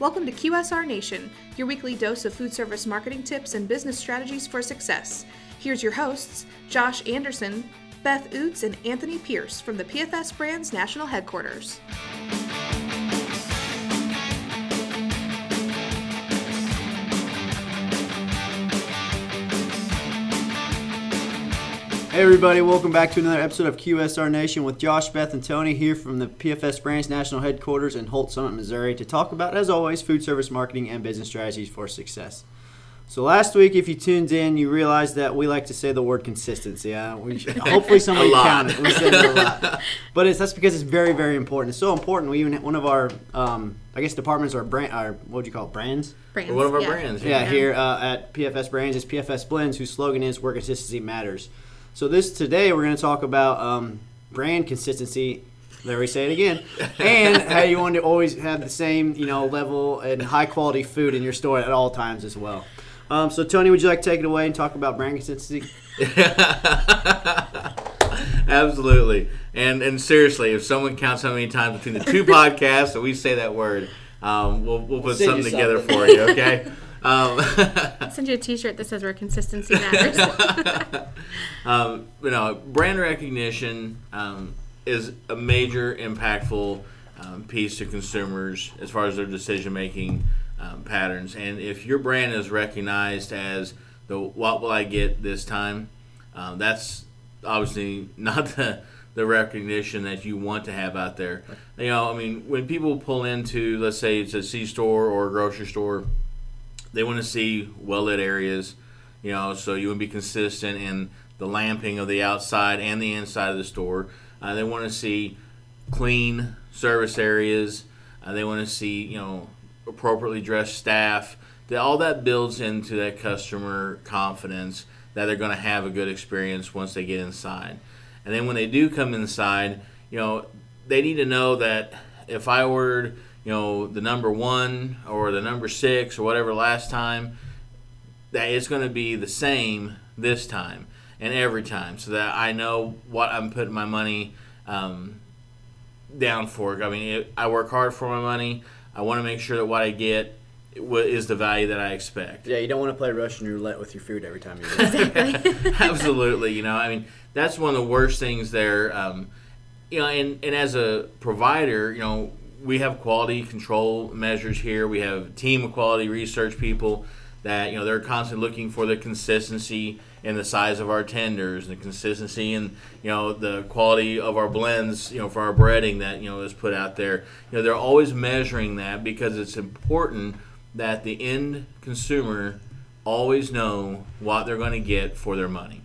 Welcome to QSR Nation, your weekly dose of food service marketing tips and business strategies for success. Here's your hosts, Josh Anderson, Beth Oots, and Anthony Pierce from the PFS Brands National Headquarters. Hey everybody, welcome back to another episode of QSR Nation with Josh, Beth, and Tony here from the PFS Brands National Headquarters in Holts Summit, Missouri to talk about, as always, food service marketing and business strategies for success. So last week, if you tuned in, you realized that we like to say the word consistency. Uh, we, hopefully somebody counted. We said it a lot, but it's, that's because it's very, very important. It's so important. We even one of our, um, I guess, departments are brand. Our, what would you call it? Brands. Brands. One of our yeah. brands. Yeah, here uh, at PFS Brands is PFS Blends, whose slogan is "Where consistency matters." So this today we're going to talk about um, brand consistency. There we say it again, and how you want to always have the same, you know, level and high quality food in your store at all times as well. Um, so Tony, would you like to take it away and talk about brand consistency? Absolutely. And and seriously, if someone counts how many times between the two podcasts that we say that word, um, we'll, we'll put Send something together something. for you, okay? um, I'll send you a T-shirt that says "Where consistency matters." um, you know, brand recognition um, is a major, impactful um, piece to consumers as far as their decision making um, patterns. And if your brand is recognized as the "What will I get this time," um, that's obviously not the the recognition that you want to have out there. You know, I mean, when people pull into, let's say it's a C store or a grocery store, they want to see well lit areas. You know, so you to be consistent in the lamping of the outside and the inside of the store. Uh, they want to see clean service areas. Uh, they want to see you know appropriately dressed staff. That all that builds into that customer confidence that they're going to have a good experience once they get inside. And then when they do come inside, you know they need to know that if I ordered you know the number one or the number six or whatever last time, that it's going to be the same this time and every time, so that I know what I'm putting my money um, down for. I mean, it, I work hard for my money. I want to make sure that what I get is the value that I expect. Yeah, you don't want to play Russian roulette with your food every time you do. it. Absolutely, you know, I mean, that's one of the worst things there. Um, you know, and, and as a provider, you know, we have quality control measures here. We have team of quality research people that, you know, they're constantly looking for the consistency in the size of our tenders, the consistency and, you know, the quality of our blends, you know, for our breading that, you know, is put out there. You know, they're always measuring that because it's important that the end consumer always know what they're going to get for their money.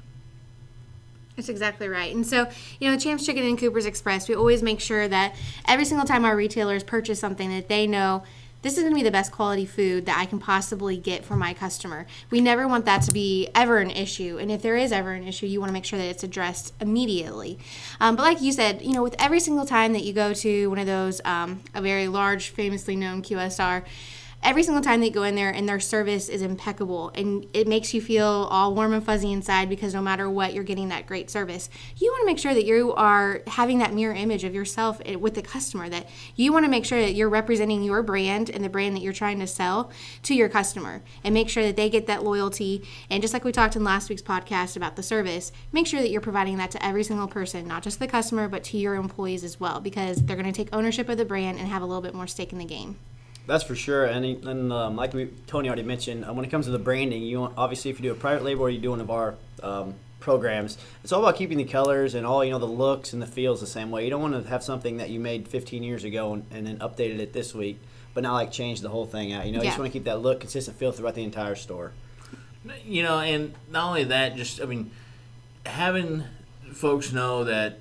That's exactly right. And so, you know, Champs Chicken and Cooper's Express, we always make sure that every single time our retailers purchase something that they know this is going to be the best quality food that I can possibly get for my customer. We never want that to be ever an issue. And if there is ever an issue, you want to make sure that it's addressed immediately. Um, but like you said, you know, with every single time that you go to one of those, um, a very large, famously known QSR, every single time they go in there and their service is impeccable and it makes you feel all warm and fuzzy inside because no matter what you're getting that great service. You want to make sure that you are having that mirror image of yourself eh, with the customer that you want to make sure that you're representing your brand and the brand that you're trying to sell to your customer and make sure that they get that loyalty. And just like we talked in last week's podcast about the service make sure that you're providing that to every single person not just the customer but to your employees as well because they're going to take ownership of the brand and have a little bit more stake in the game That's for sure, and, and um, like we, Tony already mentioned, uh, when it comes to the branding, you want, obviously if you do a private label or you do one of our um, programs, it's all about keeping the colors and all you know the looks and the feels the same way. You don't want to have something that you made 15 years ago and, and then updated it this week, but not like change the whole thing out. You know, you just want to keep that look, consistent feel throughout the entire store. You know, and not only that, just I mean, having folks know that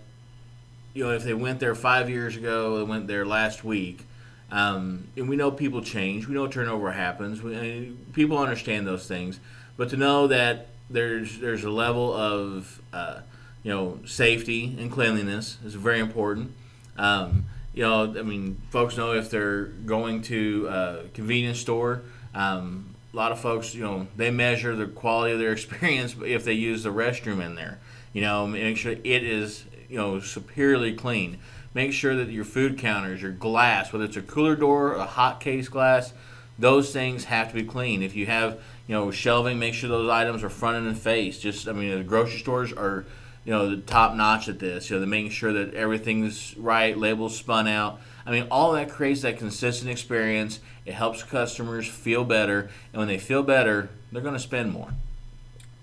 you know if they went there five years ago, they went there last week, um, and we know people change. We know turnover happens. We, I mean, people understand those things, but to know that there's there's a level of uh, you know safety and cleanliness is very important. Um, you know, I mean, folks know if they're going to a convenience store. Um, a lot of folks, you know, they measure the quality of their experience if they use the restroom in there. You know, make sure it is you know superiorly clean. Make sure that your food counters, your glass, whether it's a cooler door, a hot case glass, those things have to be clean. If you have you know shelving, make sure those items are front and face. Just I mean the grocery stores are you know the top notch at this. You know they're making sure that everything's right, labels spun out. I mean all that creates that consistent experience. It helps customers feel better, and when they feel better, they're going to spend more.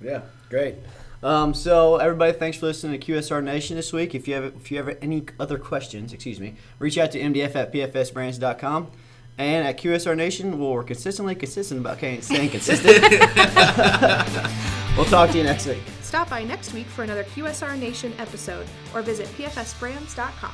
Yeah, great. Um, so everybody, thanks for listening to QSR Nation this week. If you have if you have any other questions, excuse me, reach out to mdf at pfsbrands.com. And at QSR Nation, we're consistently consistent about staying consistent. we'll talk to you next week. Stop by next week for another QSR Nation episode or visit pfsbrands.com.